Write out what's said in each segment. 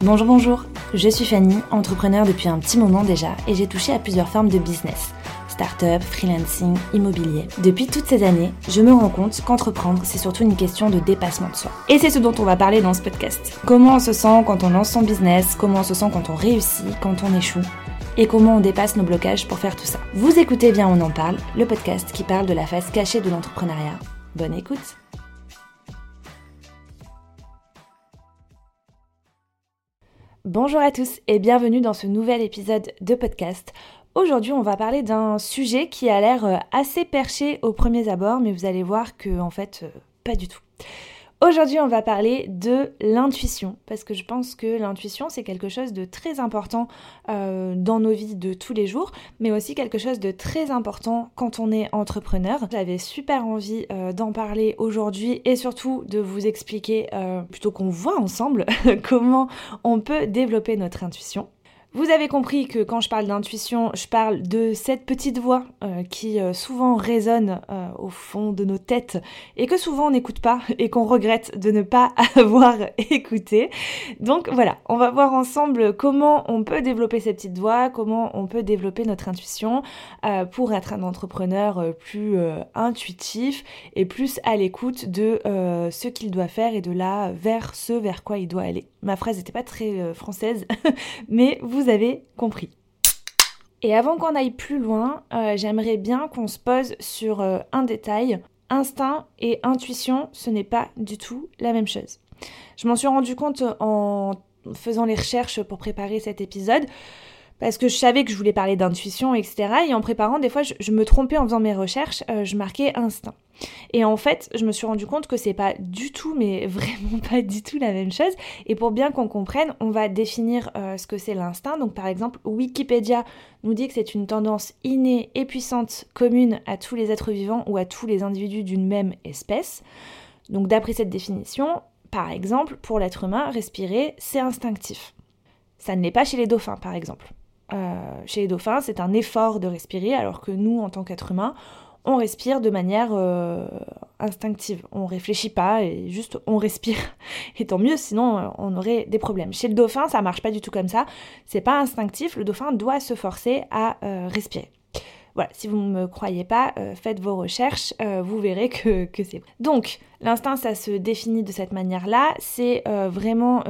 Bonjour, bonjour, je suis Fanny, entrepreneur depuis un petit moment déjà et j'ai touché à plusieurs formes de business. Start-up, freelancing, immobilier. Depuis toutes ces années, je me rends compte qu'entreprendre, c'est surtout une question de dépassement de soi. Et c'est ce dont on va parler dans ce podcast. Comment on se sent quand on lance son business, comment on se sent quand on réussit, quand on échoue, et comment on dépasse nos blocages pour faire tout ça. Vous écoutez bien On en parle, le podcast qui parle de la face cachée de l'entrepreneuriat. Bonne écoute Bonjour à tous et bienvenue dans ce nouvel épisode de podcast. Aujourd'hui, on va parler d'un sujet qui a l'air euh, assez perché au premier abord, mais vous allez voir que en fait, euh, pas du tout. Aujourd'hui, on va parler de l'intuition, parce que je pense que l'intuition, c'est quelque chose de très important euh, dans nos vies de tous les jours, mais aussi quelque chose de très important quand on est entrepreneur. J'avais super envie euh, d'en parler aujourd'hui et surtout de vous expliquer, euh, plutôt qu'on voit ensemble, comment on peut développer notre intuition. Vous avez compris que quand je parle d'intuition, je parle de cette petite voix euh, qui euh, souvent résonne euh, au fond de nos têtes et que souvent on n'écoute pas et qu'on regrette de ne pas avoir écouté. Donc voilà, on va voir ensemble comment on peut développer cette petite voix, comment on peut développer notre intuition pour être un entrepreneur plus intuitif et plus à l'écoute de ce qu'il doit faire et de là vers ce vers quoi il doit aller. Ma phrase n'était pas très française, mais vous vous avez compris. Et avant qu'on aille plus loin, euh, j'aimerais bien qu'on se pose sur euh, un détail. Instinct et intuition, ce n'est pas du tout la même chose. Je m'en suis rendu compte en faisant les recherches pour préparer cet épisode parce que je savais que je voulais parler d'intuition, etc. Et en préparant, des fois, je, me trompais en faisant mes recherches, euh, je marquais instinct. Et en fait, je me suis rendu compte que c'est pas du tout, mais vraiment pas du tout la même chose. Et pour bien qu'on comprenne, on va définir euh, ce que c'est l'instinct. Donc par exemple, Wikipédia nous dit que c'est une tendance innée et puissante commune à tous les êtres vivants ou à tous les individus d'une même espèce. Donc d'après cette définition, par exemple, pour l'être humain, respirer, c'est instinctif. Ça ne l'est pas chez les dauphins, par exemple. Euh, chez les dauphins, c'est un effort de respirer, alors que nous, en tant qu'être humain, on respire de manière euh, instinctive. On réfléchit pas et juste on respire. Et tant mieux, sinon euh, on aurait des problèmes. Chez le dauphin, ça marche pas du tout comme ça. C'est pas instinctif. Le dauphin doit se forcer à respirer. Voilà, si vous ne me croyez pas, faites vos recherches, vous verrez que, c'est vrai. Donc, l'instinct, ça se définit de cette manière-là. C'est vraiment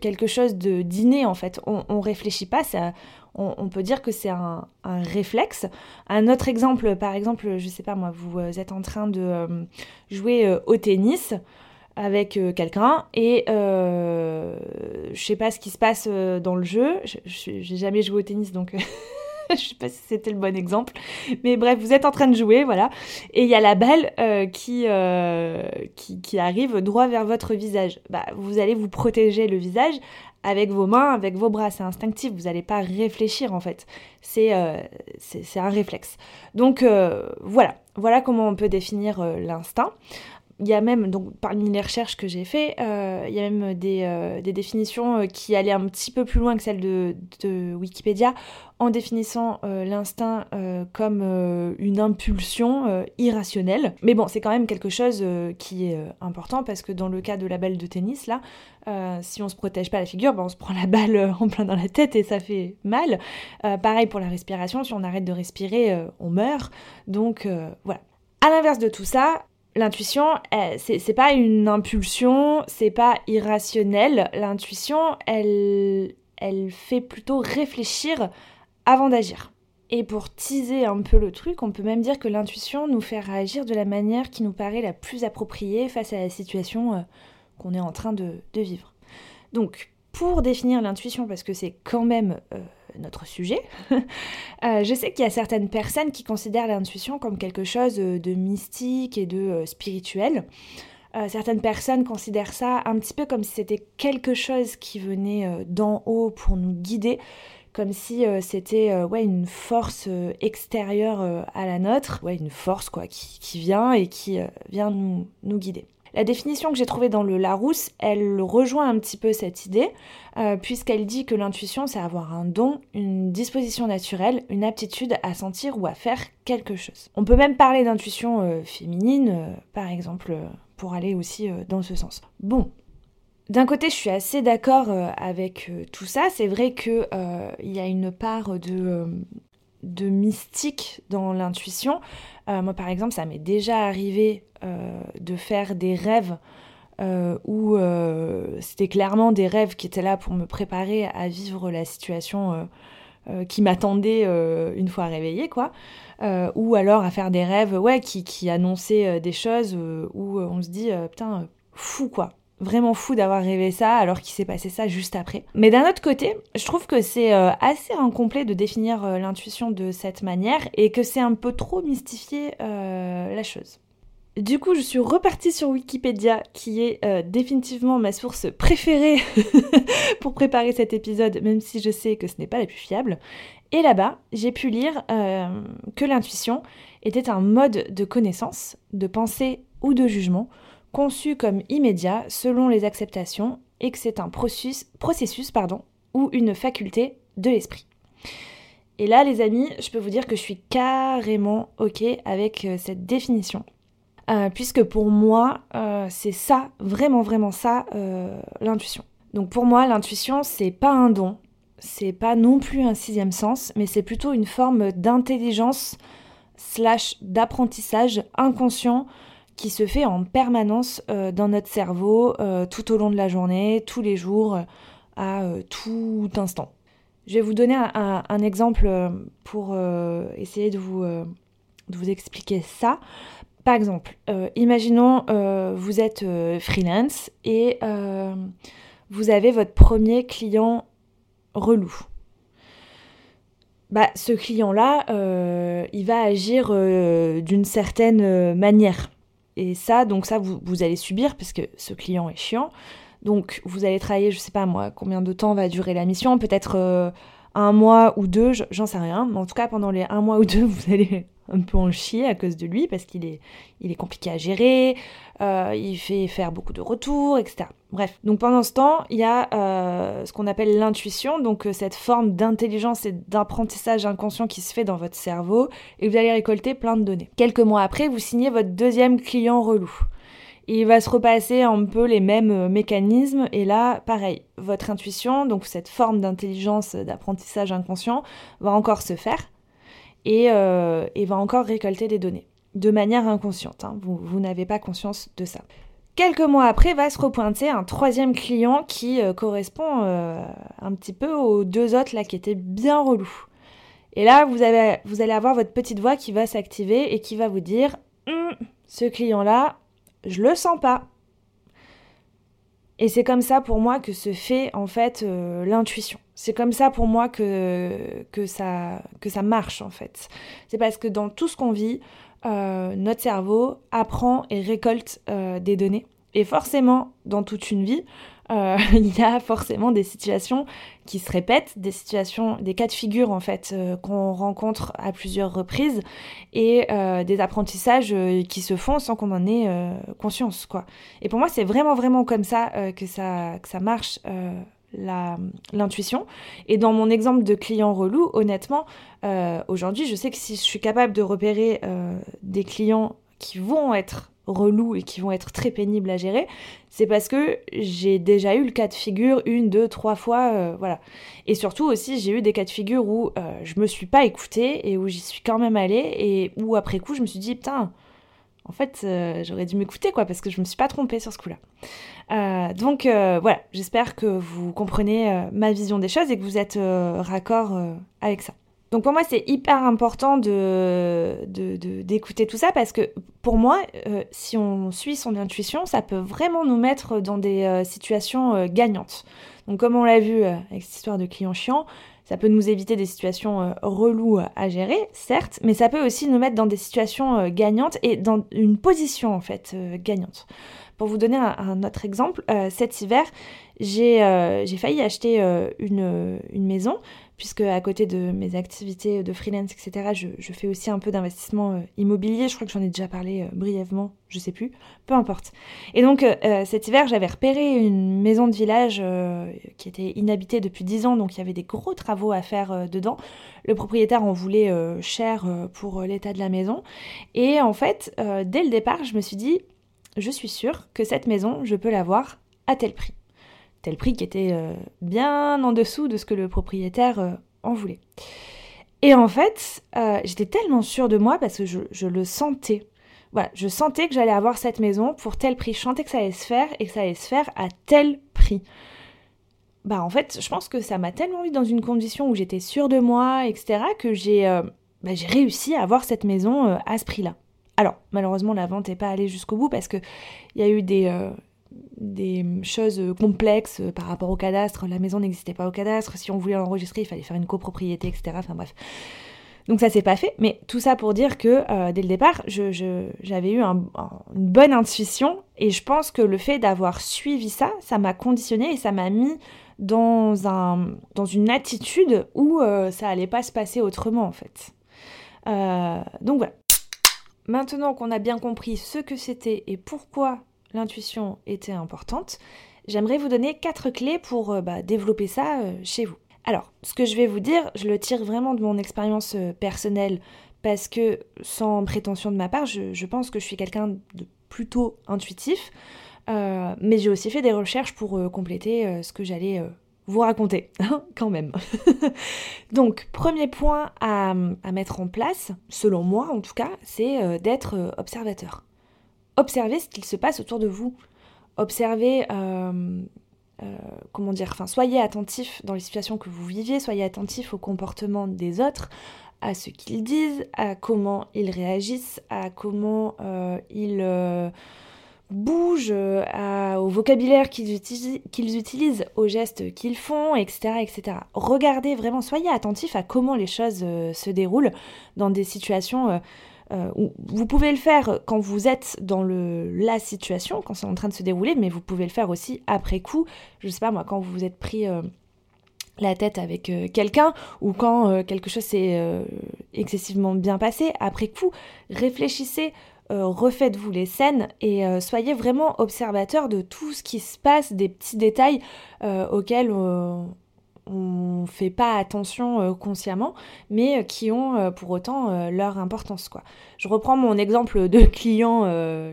quelque chose de d'inné, en fait. On, on réfléchit pas, ça, on, peut dire que c'est un, réflexe. Un autre exemple, par exemple, je sais pas moi, vous euh, êtes en train de euh, jouer euh, au tennis avec quelqu'un et je sais pas ce qui se passe dans le jeu. J'ai jamais joué au tennis donc. je sais pas si c'était le bon exemple, mais bref, vous êtes en train de jouer, voilà, et il y a la balle qui, qui, arrive droit vers votre visage. Bah, vous allez vous protéger le visage avec vos mains, avec vos bras. C'est instinctif, vous n'allez pas réfléchir en fait. C'est euh, un réflexe. Donc euh, voilà, voilà comment on peut définir euh, l'instinct. Il y a même, donc parmi les recherches que j'ai fait, il y a même des, des, définitions qui allaient un petit peu plus loin que celles de, de Wikipédia en définissant l'instinct comme une impulsion irrationnelle. Mais bon, c'est quand même quelque chose qui est important parce que dans le cas de la balle de tennis, là, euh, si on se protège pas la figure, ben on se prend la balle euh, en plein dans la tête et ça fait mal. Euh, pareil pour la respiration, si on arrête de respirer, on meurt. Donc voilà. À l'inverse de tout ça, l'intuition, c'est pas une impulsion, c'est pas irrationnel. L'intuition, elle, elle fait plutôt réfléchir avant d'agir. Et pour teaser un peu le truc, on peut même dire que l'intuition nous fait réagir de la manière qui nous paraît la plus appropriée face à la situation qu'on est en train de, vivre. Donc, pour définir l'intuition, parce que c'est quand même euh, notre sujet, euh, je sais qu'il y a certaines personnes qui considèrent l'intuition comme quelque chose de mystique et de euh, spirituel. certaines personnes considèrent ça un petit peu comme si c'était quelque chose qui venait d'en haut pour nous guider, comme si c'était ouais, une force extérieure à la nôtre, ouais, une force quoi, qui, vient et qui vient nous, nous guider. La définition que j'ai trouvée dans le Larousse, elle rejoint un petit peu cette idée, euh, puisqu'elle dit que l'intuition, c'est avoir un don, une disposition naturelle, une aptitude à sentir ou à faire quelque chose. On peut même parler d'intuition euh, féminine, euh, par exemple pour aller aussi dans ce sens. Bon, d'un côté, je suis assez d'accord avec tout ça. C'est vrai qu'il il y a une part de, de mystique dans l'intuition. moi, par exemple, ça m'est déjà arrivé de faire des rêves où c'était clairement des rêves qui étaient là pour me préparer à vivre la situation euh, qui m'attendait euh, une fois réveillée, quoi. Euh, ou alors à faire des rêves, ouais, qui, qui annonçaient des choses où on se dit, putain, fou, quoi vraiment fou d'avoir rêvé ça alors qu'il s'est passé ça juste après. Mais d'un autre côté, je trouve que c'est assez incomplet de définir l'intuition de cette manière et que c'est un peu trop mystifier la chose. Du coup, je suis repartie sur Wikipédia, qui est euh, définitivement ma source préférée pour préparer cet épisode, même si je sais que ce n'est pas la plus fiable. Et là-bas, j'ai pu lire euh, que l'intuition était un mode de connaissance, de pensée ou de jugement, conçu comme immédiat selon les acceptations, et que c'est un processus, ou une faculté de l'esprit. Et là, les amis, je peux vous dire que je suis carrément OK avec euh, cette définition. Euh, puisque pour moi, euh, c'est ça, vraiment, vraiment ça, l'intuition. Donc pour moi, l'intuition, c'est pas un don, c'est pas non plus un sixième sens, mais c'est plutôt une forme d'intelligence slash d'apprentissage inconscient qui se fait en permanence dans notre cerveau tout au long de la journée, tous les jours, à tout instant. Je vais vous donner un, exemple pour essayer de vous, expliquer ça. Par exemple, euh, imaginons euh, vous êtes euh, freelance et vous avez votre premier client relou. Bah, ce client-là, il va agir d'une certaine manière. Et ça, donc ça, vous, vous, allez subir parce que ce client est chiant. Donc, vous allez travailler, je sais pas moi, combien de temps va durer la mission, peut-être un mois ou deux, j'en sais rien. Mais en tout cas, pendant les un mois ou deux, vous allez un peu en chier à cause de lui parce qu'il est, il est compliqué à gérer, euh, il fait faire beaucoup de retours, etc. Bref, donc pendant ce temps, il y a euh, ce qu'on appelle l'intuition, donc euh, cette forme d'intelligence et d'apprentissage inconscient qui se fait dans votre cerveau et vous allez récolter plein de données. Quelques mois après, vous signez votre deuxième client relou. Il va se repasser un peu les mêmes mécanismes et là, pareil, votre intuition, donc cette forme d'intelligence, d'apprentissage inconscient, va encore se faire euh, et, va encore récolter des données de manière inconsciente. Hein. Vous, n'avez pas conscience de ça. Quelques mois après va se repointer un troisième client qui euh, correspond euh, un petit peu aux deux autres là qui étaient bien relous. Et là, vous, allez avoir votre petite voix qui va s'activer et qui va vous dire hum, ce client-là, je le sens pas. Et c'est comme ça pour moi que se fait en fait l'intuition. C'est comme ça pour moi que, que, ça, que ça marche en fait. C'est parce que dans tout ce qu'on vit, euh, notre cerveau apprend et récolte euh, des données. Et forcément, dans toute une vie, euh, il y a forcément des situations qui se répètent, des situations, des cas de figure en fait qu'on rencontre à plusieurs reprises et des apprentissages qui se font sans qu'on en ait conscience quoi. Et pour moi, c'est vraiment vraiment comme ça que ça que ça marche l'intuition. Et dans mon exemple de client relou, honnêtement, euh, aujourd'hui, je sais que si je suis capable de repérer euh, des clients qui vont être relous et qui vont être très pénibles à gérer, c'est parce que j'ai déjà eu le cas de figure une, deux, trois fois, euh, voilà. Et surtout aussi, j'ai eu des cas de figure où je me suis pas écoutée et où j'y suis quand même allée et où après coup, je me suis dit, putain, en fait, euh, j'aurais dû m'écouter, quoi, parce que je me suis pas trompée sur ce coup-là. Euh, donc euh, voilà, j'espère que vous comprenez ma vision des choses et que vous êtes raccord avec ça. Donc pour moi, c'est hyper important de, d'écouter tout ça parce que pour moi, si on suit son intuition, ça peut vraiment nous mettre dans des situations gagnantes. Donc comme on l'a vu avec cette histoire de client chiant, ça peut nous éviter des situations euh, reloues à gérer, certes, mais ça peut aussi nous mettre dans des situations euh, gagnantes et dans une position en fait euh, gagnante. Pour vous donner un, autre exemple, cet hiver, j'ai failli acheter une, une maison puisque à côté de mes activités de freelance, etc., je, fais aussi un peu d'investissement euh, immobilier. Je crois que j'en ai déjà parlé euh, brièvement, je sais plus, peu importe. Et donc euh, cet hiver, j'avais repéré une maison de village qui était inhabitée depuis 10 ans, donc il y avait des gros travaux à faire dedans. Le propriétaire en voulait cher pour l'état de la maison. Et en fait, dès le départ, je me suis dit, je suis sûre que cette maison, je peux l'avoir à tel prix. Tel prix qui était euh, bien en dessous de ce que le propriétaire euh, en voulait. Et en fait, euh, j'étais tellement sûre de moi parce que je, le sentais. Voilà, je sentais que j'allais avoir cette maison pour tel prix. Je sentais que ça allait se faire et que ça allait se faire à tel prix. Bah en fait, je pense que ça m'a tellement mis dans une condition où j'étais sûre de moi, etc., que j'ai bah, réussi à avoir cette maison à ce prix-là. Alors, malheureusement, la vente n'est pas allée jusqu'au bout parce qu'il y a eu des, des choses complexes par rapport au cadastre. La maison n'existait pas au cadastre. Si on voulait l'enregistrer, il fallait faire une copropriété, etc. Enfin bref. Donc ça s'est pas fait, mais tout ça pour dire que euh, dès le départ, j'avais je, eu une bonne intuition et je pense que le fait d'avoir suivi ça, ça m'a conditionné et ça m'a mis dans, un, dans une attitude où euh, ça allait pas se passer autrement en fait. donc voilà, Maintenant qu'on a bien compris ce que c'était et pourquoi l'intuition était importante, j'aimerais vous donner quatre clés pour euh, bah, développer ça euh, chez vous. Alors, ce que je vais vous dire, je le tire vraiment de mon expérience euh, personnelle parce que, sans prétention de ma part, je, pense que je suis quelqu'un de plutôt intuitif, mais j'ai aussi fait des recherches pour compléter ce que j'allais vous raconter, hein, quand même. Donc, premier point à, mettre en place, selon moi en tout cas, c'est d'être observateur. Observez ce qu'il se passe autour de vous. Observez, euh, comment dire, enfin, soyez attentif dans les situations que vous viviez, soyez attentif au comportement des autres, à ce qu'ils disent, à comment ils réagissent, à comment ils bougent, euh, au vocabulaire qu'ils utilisent, aux gestes qu'ils font, etc., etc. Regardez vraiment, soyez attentifs à comment les choses euh, se déroulent dans des situations euh, vous pouvez le faire quand vous êtes dans le, la situation, quand c'est en train de se dérouler, mais vous pouvez le faire aussi après coup. Je sais pas moi, quand vous vous êtes pris la tête avec quelqu'un ou quand quelque chose s'est excessivement bien passé, après coup, réfléchissez euh, refaites-vous les scènes et euh, soyez vraiment observateur de tout ce qui se passe, des petits détails euh, auxquels on fait pas attention consciemment, mais qui ont pour autant leur importance. Quoi. Je reprends mon exemple de client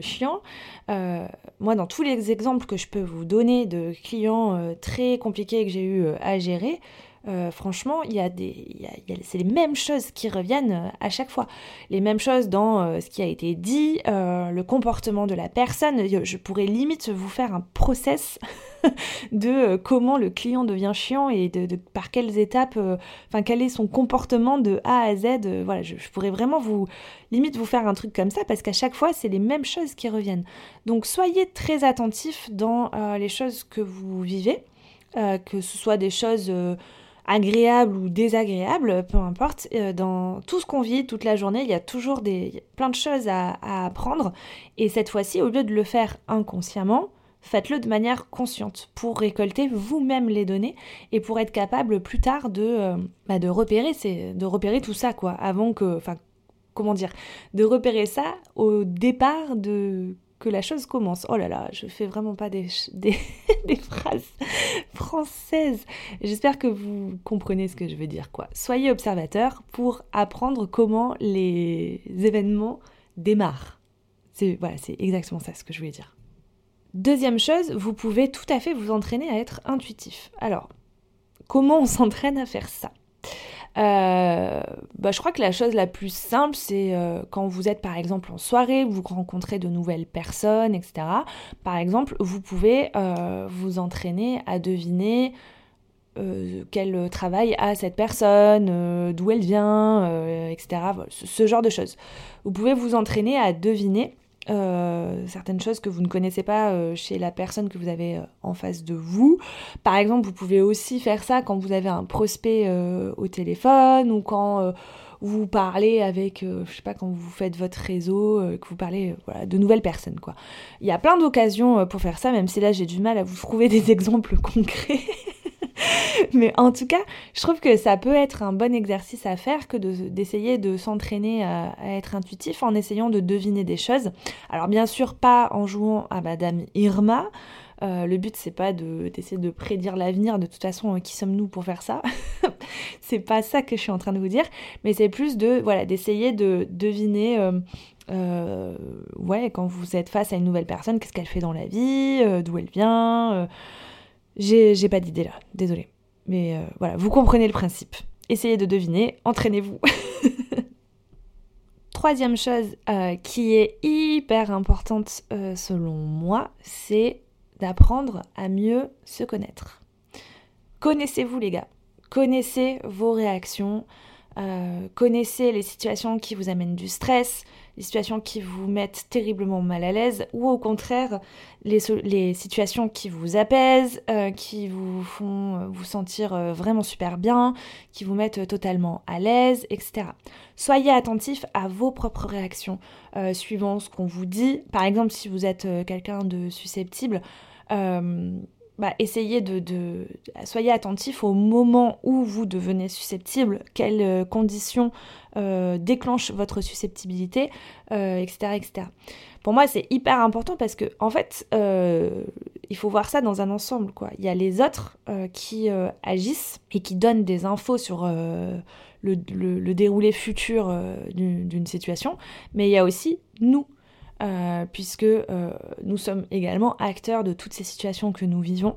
chiant. moi, dans tous les exemples que je peux vous donner de clients très compliqués que j'ai eu à gérer, euh, franchement, il y a des, c'est les mêmes choses qui reviennent euh, à chaque fois. Les mêmes choses dans euh, ce qui a été dit, le comportement de la personne. Je pourrais limite vous faire un process de comment le client devient chiant et de, par quelles étapes, enfin quel est son comportement de A à Z. voilà, je, je, pourrais vraiment vous limite vous faire un truc comme ça parce qu'à chaque fois, c'est les mêmes choses qui reviennent. Donc soyez très attentifs dans les choses que vous vivez, que ce soit des choses agréable ou désagréable, peu importe, euh, dans tout ce qu'on vit toute la journée, il y a toujours des, plein de choses à, apprendre. Et cette fois-ci, au lieu de le faire inconsciemment, faites-le de manière consciente pour récolter vous-même les données et pour être capable plus tard de, euh, bah, de, repérer, de repérer tout ça, quoi, avant que, enfin, comment dire, de repérer ça au départ de que la chose commence. Oh là là, je fais vraiment pas des, phrases françaises. J'espère que vous comprenez ce que je veux dire. Soyez observateur pour apprendre comment les événements démarrent. Voilà, c'est exactement ça ce que je voulais dire. Deuxième chose, vous pouvez tout à fait vous entraîner à être intuitif. Alors, comment on s'entraîne à faire ça? Euh, bah, je crois que la chose la plus simple, c'est euh, quand vous êtes par exemple en soirée, vous rencontrez de nouvelles personnes, etc. Par exemple, vous pouvez euh, vous entraîner à deviner quel travail a cette personne, d'où elle vient, etc. ce, genre de choses. Vous pouvez vous entraîner à deviner euh, certaines choses que vous ne connaissez pas euh, chez la personne que vous avez euh, en face de vous. Par exemple, vous pouvez aussi faire ça quand vous avez un prospect au téléphone ou quand vous parlez avec, je sais pas, quand vous faites votre réseau, que vous parlez de nouvelles personnes. quoi. Il y a plein d'occasions pour faire ça, même si là j'ai du mal à vous trouver des exemples concrets. Mais en tout cas, je trouve que ça peut être un bon exercice à faire que d'essayer de, s'entraîner à, être intuitif en essayant de deviner des choses. Alors bien sûr, pas en jouant à Madame Irma. Euh, le but c'est pas d'essayer de, prédire l'avenir. De toute façon, euh, qui sommes-nous pour faire ça? C'est pas ça que je suis en train de vous dire, mais c'est plus de voilà d'essayer de deviner. Euh, ouais, quand vous êtes face à une nouvelle personne, qu'est-ce qu'elle fait dans la vie, d'où elle vient. j'ai pas d'idée là, désolée. Mais voilà, vous comprenez le principe. Essayez de deviner, entraînez-vous. Troisième chose qui est hyper importante selon moi, c'est d'apprendre à mieux se connaître. Connaissez-vous les gars, connaissez vos réactions, euh, connaissez les situations qui vous amènent du stress, les situations qui vous mettent terriblement mal à l'aise, ou au contraire les, situations qui vous apaisent, euh, qui vous font euh, vous sentir vraiment super bien, qui vous mettent totalement à l'aise, etc. Soyez attentif à vos propres réactions, suivant ce qu'on vous dit. Par exemple, si vous êtes quelqu'un de susceptible, bah, essayez de, Soyez attentif au moment où vous devenez susceptible, quelles euh, conditions euh, déclenchent votre susceptibilité, etc., euh, etc. Pour moi, c'est hyper important parce que, en fait, il faut voir ça dans un ensemble. Quoi. Il y a les autres qui agissent et qui donnent des infos sur le, le, déroulé futur d'une situation, mais il y a aussi nous. Euh, puisque euh, nous sommes également acteurs de toutes ces situations que nous vivons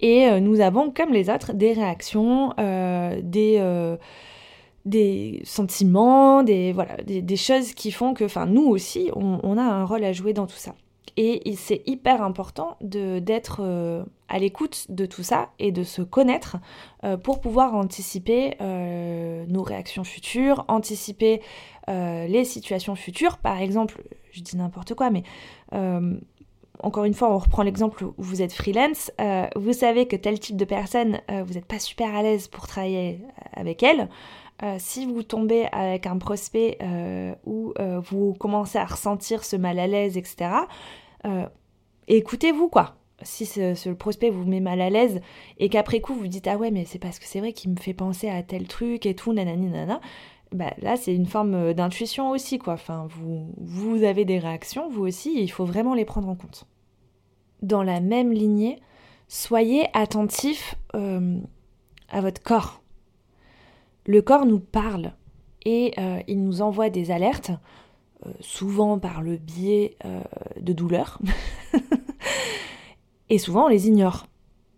et euh, nous avons, comme les autres, des réactions, des, sentiments, des, choses qui font que, nous aussi, on, a un rôle à jouer dans tout ça. Et, c'est hyper important d'être à l'écoute de tout ça et de se connaître pour pouvoir anticiper nos réactions futures, anticiper les situations futures. Par exemple, je dis n'importe quoi, mais euh, encore une fois, on reprend l'exemple où vous êtes freelance, euh, vous savez que tel type de personne, euh, vous n'êtes pas super à l'aise pour travailler avec elle. Si vous tombez avec un prospect où vous commencez à ressentir ce mal à l'aise, etc., écoutez-vous quoi. Si ce, prospect vous met mal à l'aise et qu'après coup vous dites ah ouais mais c'est parce que c'est vrai qu'il me fait penser à tel truc et tout nanani nanana, bah, là, c'est une forme euh, d'intuition aussi, quoi. Enfin, vous, vous avez des réactions, vous aussi, il faut vraiment les prendre en compte. Dans la même lignée, soyez attentif euh, à votre corps. Le corps nous parle et euh, il nous envoie des alertes, souvent par le biais de douleurs, et souvent on les ignore.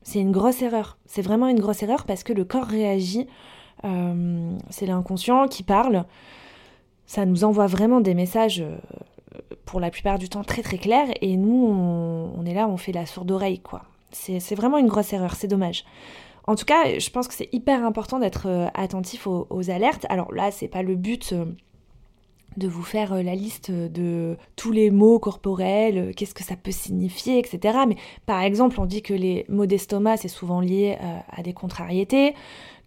C'est une grosse erreur. C'est vraiment une grosse erreur parce que le corps réagit euh, c'est l'inconscient qui parle. Ça nous envoie vraiment des messages euh, pour la plupart du temps très très clairs et nous on, est là, on fait la sourde oreille quoi. C'est vraiment une grosse erreur, c'est dommage. En tout cas, je pense que c'est hyper important d'être euh, attentif aux, alertes. Alors là, c'est pas le but de vous faire la liste de tous les mots corporels, qu'est-ce que ça peut signifier, etc. Mais par exemple, on dit que les maux d'estomac, c'est souvent lié à des contrariétés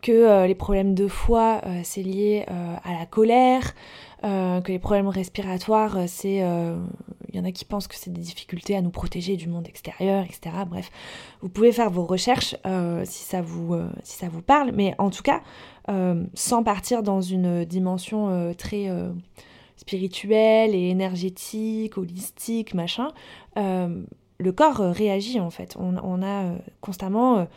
que euh, les problèmes de foie, euh, c'est lié euh, à la colère, que les problèmes respiratoires, c'est... Il y en a qui pensent que c'est des difficultés à nous protéger du monde extérieur, etc. Bref, vous pouvez faire vos recherches si, ça vous, si ça vous parle, mais en tout cas, sans partir dans une dimension très spirituelle et énergétique, holistique, machin, le corps réagit en fait. On, on a constamment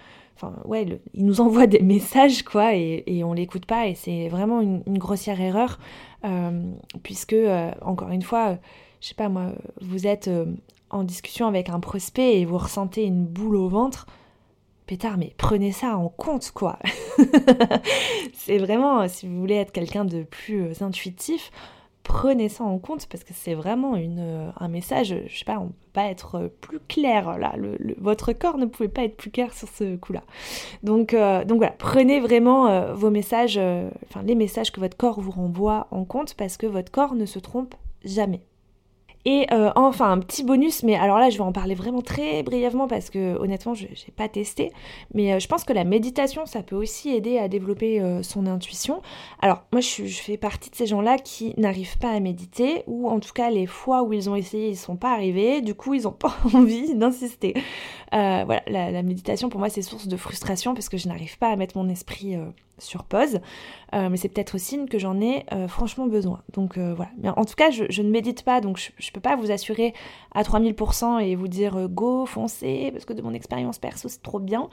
Enfin, ouais, il nous envoie des messages, quoi, et, et on l'écoute pas, et c'est vraiment une, grossière erreur, euh, puisque, euh, encore une fois, je sais pas moi, vous êtes euh, en discussion avec un prospect et vous ressentez une boule au ventre, pétard, mais prenez ça en compte, quoi. c'est vraiment, si vous voulez être quelqu'un de plus intuitif, prenez ça en compte parce que c'est vraiment euh, un message, je sais pas, on peut pas être plus clair là, votre corps ne pouvait pas être plus clair sur ce coup-là. Donc, euh, donc voilà, prenez vraiment euh, vos messages, enfin les messages que votre corps vous renvoie en compte parce que votre corps ne se trompe jamais. Et euh, enfin, un petit bonus, mais alors là, je vais en parler vraiment très brièvement parce que honnêtement, je n'ai pas testé. Mais euh, je pense que la méditation, ça peut aussi aider à développer euh, son intuition. Alors, moi, je, fais partie de ces gens-là qui n'arrivent pas à méditer, ou en tout cas, les fois où ils ont essayé, ils ne sont pas arrivés. Du coup, ils n'ont pas envie d'insister. Voilà, la, méditation, pour moi, c'est source de frustration parce que je n'arrive pas à mettre mon esprit sur pause. Euh, mais c'est peut-être signe que j'en ai euh, franchement besoin. Donc euh, voilà. Mais en tout cas, je, ne médite pas, donc je ne peux pas vous assurer à 3000% et vous dire go, foncez, parce que de mon expérience perso, c'est trop bien.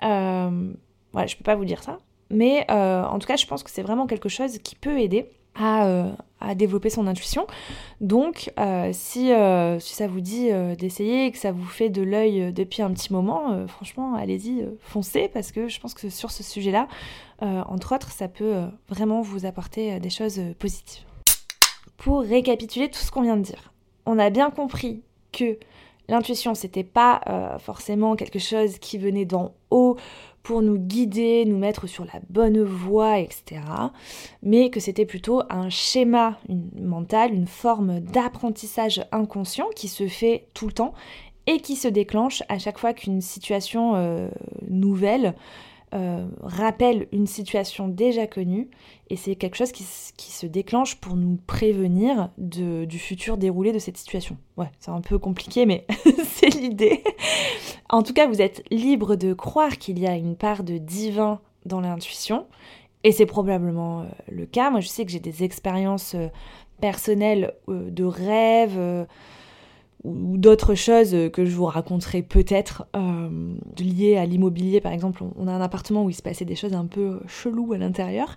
voilà, je peux pas vous dire ça. Mais en tout cas, je pense que c'est vraiment quelque chose qui peut aider à, à développer son intuition. Donc, si, si, ça vous dit d'essayer et que ça vous fait de l'œil depuis un petit moment, franchement, allez-y, foncez, parce que je pense que sur ce sujet-là, entre autres, ça peut vraiment vous apporter des choses positives. Pour récapituler tout ce qu'on vient de dire, on a bien compris que l'intuition, c'était pas euh, forcément quelque chose qui venait d'en haut pour nous guider, nous mettre sur la bonne voie, etc. Mais que c'était plutôt un schéma mental, une forme d'apprentissage inconscient qui se fait tout le temps et qui se déclenche à chaque fois qu'une situation euh, nouvelle euh, rappelle une situation déjà connue et c'est quelque chose qui, se déclenche pour nous prévenir de, du futur déroulé de cette situation. Ouais, c'est un peu compliqué, mais c'est l'idée. En tout cas, vous êtes libre de croire qu'il y a une part de divin dans l'intuition et c'est probablement euh, le cas. Moi, je sais que j'ai des expériences euh, personnelles de rêves ou d'autres choses que je vous raconterai peut-être euh, liées à l'immobilier par exemple. On a un appartement où il se passait des choses un peu cheloues à l'intérieur.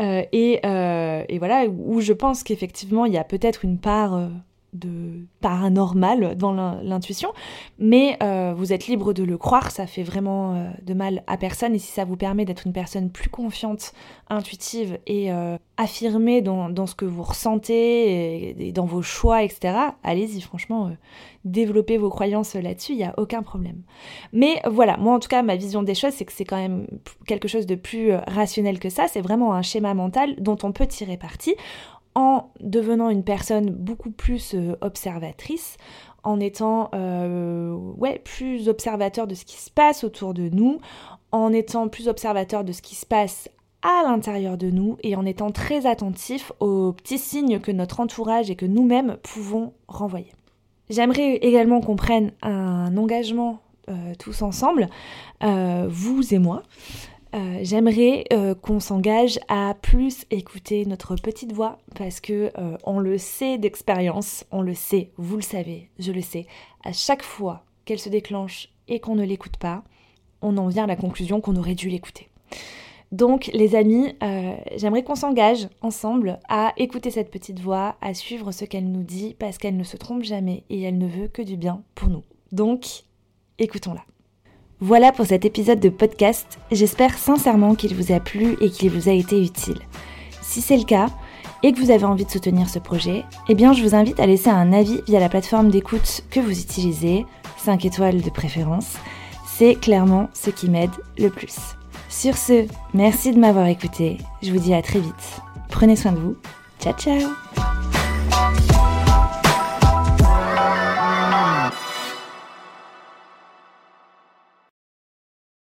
Euh, et, euh, et, voilà où je pense qu'effectivement il y a peut-être une part de paranormal dans l'intuition, mais euh, vous êtes libre de le croire, ça fait vraiment euh, de mal à personne, et si ça vous permet d'être une personne plus confiante, intuitive et euh, affirmée dans, ce que vous ressentez et, dans vos choix, etc., allez-y, franchement, développez vos croyances là-dessus, il n'y a aucun problème. Mais voilà, moi en tout cas, ma vision des choses, c'est que c'est quand même quelque chose de plus rationnel que ça, c'est vraiment un schéma mental dont on peut tirer parti en devenant une personne beaucoup plus euh, observatrice, en étant euh, plus observateur de ce qui se passe autour de nous, en étant plus observateur de ce qui se passe à l'intérieur de nous et en étant très attentif aux petits signes que notre entourage et que nous-mêmes pouvons renvoyer. J'aimerais également qu'on prenne un engagement euh, tous ensemble, vous et moi, euh, j'aimerais euh, qu'on s'engage à plus écouter notre petite voix parce que euh, on le sait d'expérience, on le sait, vous le savez, je le sais. À chaque fois qu'elle se déclenche et qu'on ne l'écoute pas, on en vient à la conclusion qu'on aurait dû l'écouter. Donc les amis, j'aimerais qu'on s'engage ensemble à écouter cette petite voix, à suivre ce qu'elle nous dit parce qu'elle ne se trompe jamais et elle ne veut que du bien pour nous. Donc écoutons-la. Voilà pour cet épisode de podcast. J'espère sincèrement qu'il vous a plu et qu'il vous a été utile. Si c'est le cas et que vous avez envie de soutenir ce projet, eh bien je vous invite à laisser un avis via la plateforme d'écoute que vous utilisez, 5 étoiles de préférence. C'est clairement ce qui m'aide le plus. Sur ce, merci de m'avoir écouté. Je vous dis à très vite. Prenez soin de vous. Ciao ciao